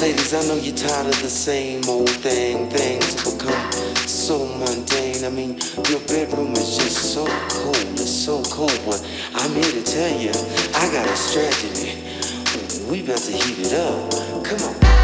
Ladies, I know you're tired of the same old thing. Things become so mundane. I mean, your bedroom is just so cold. It's so cold, but I'm here to tell you, I got a strategy. We about to heat it up. Come on.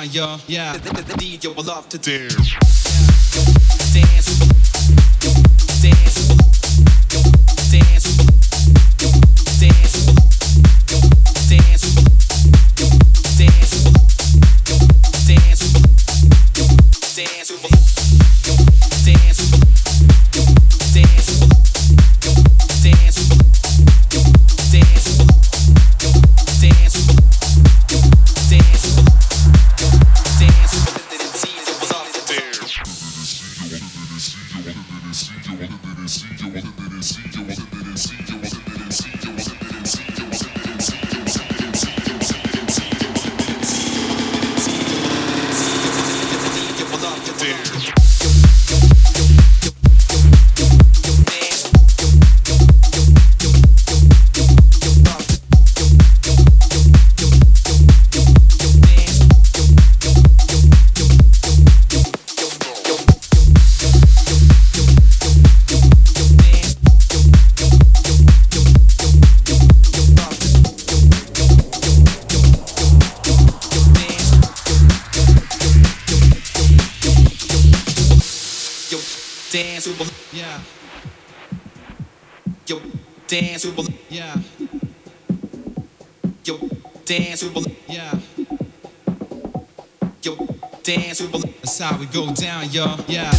down, y'all. Yeah, the, deed you the, the, to do. go down, y'all. Yeah.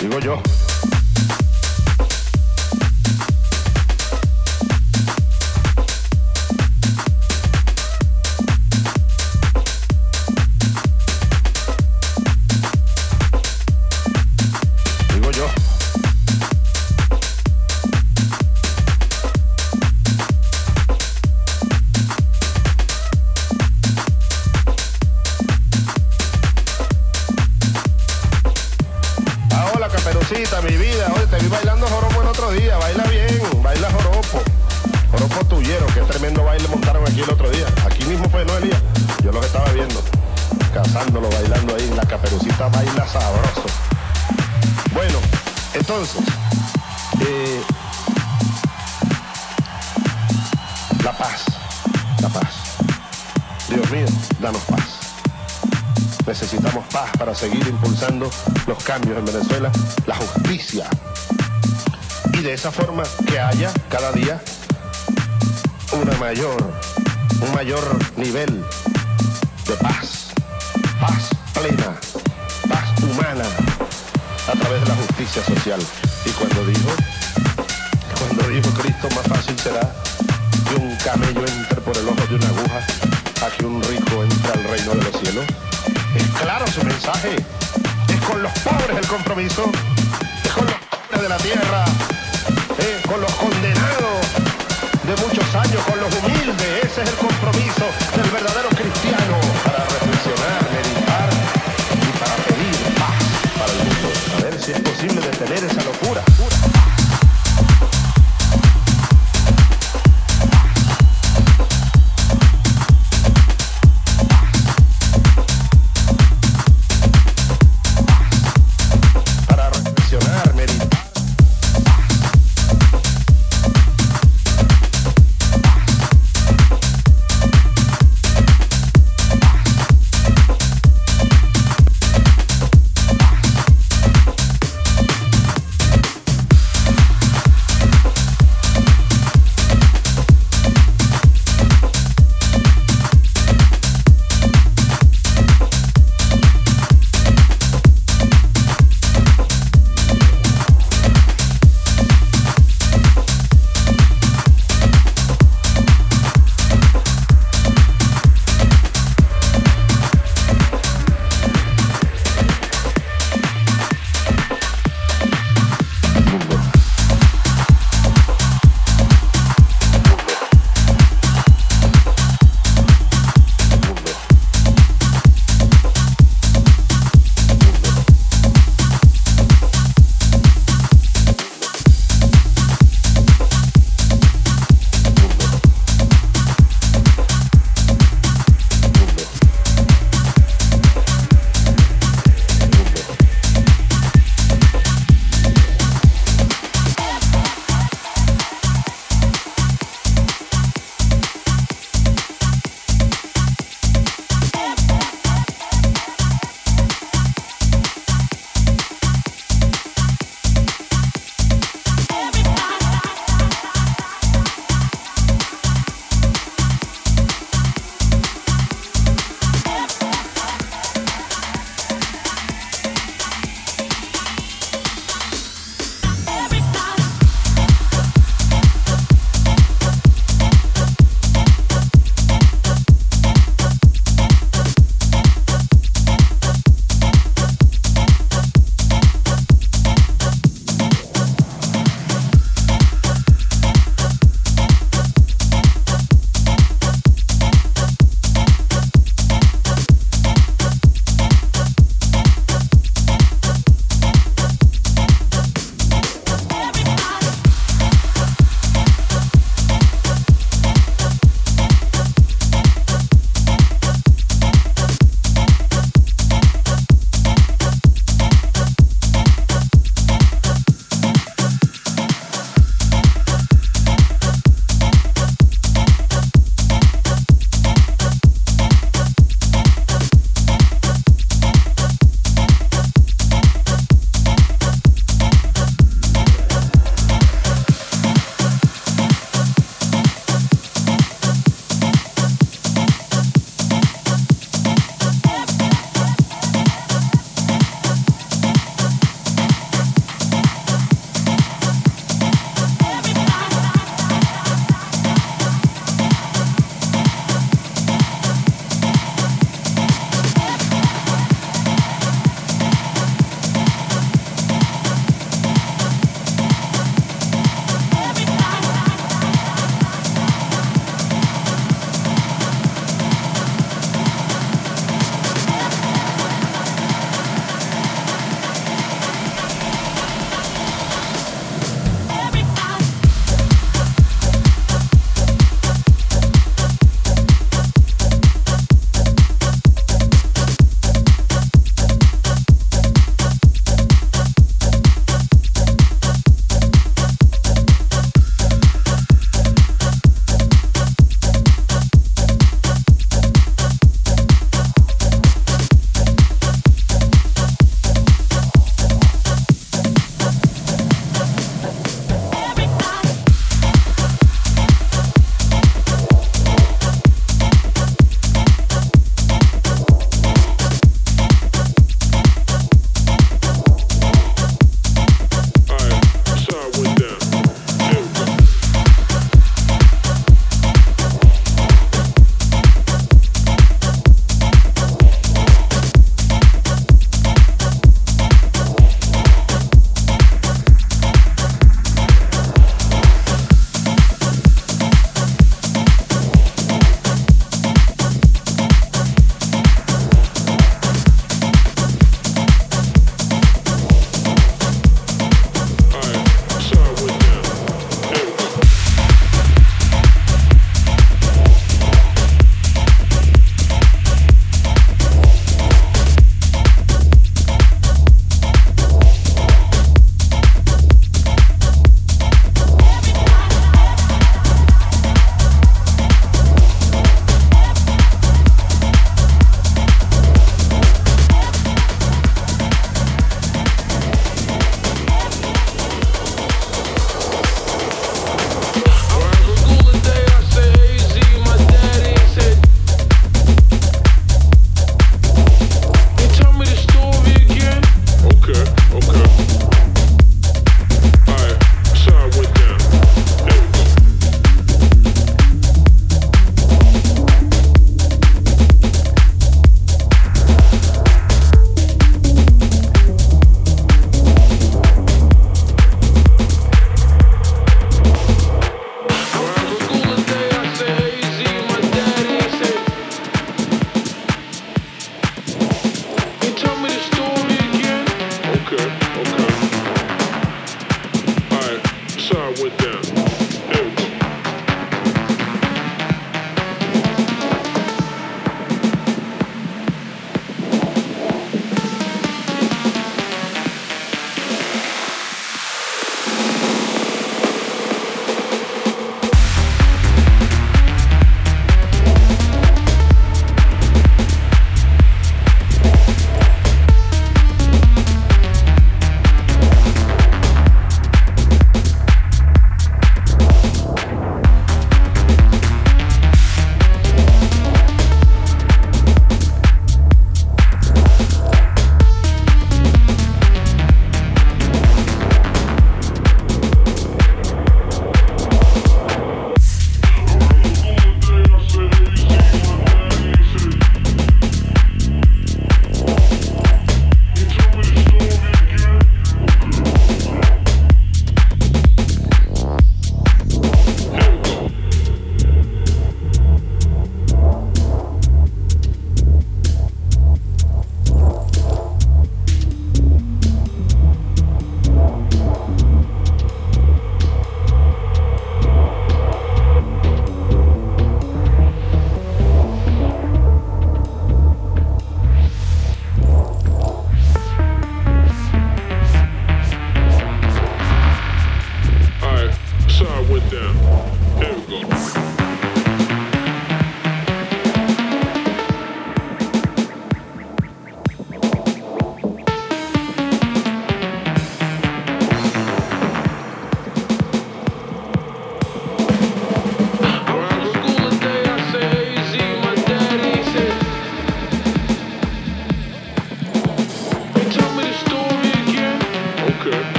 Digo yo. Cambios en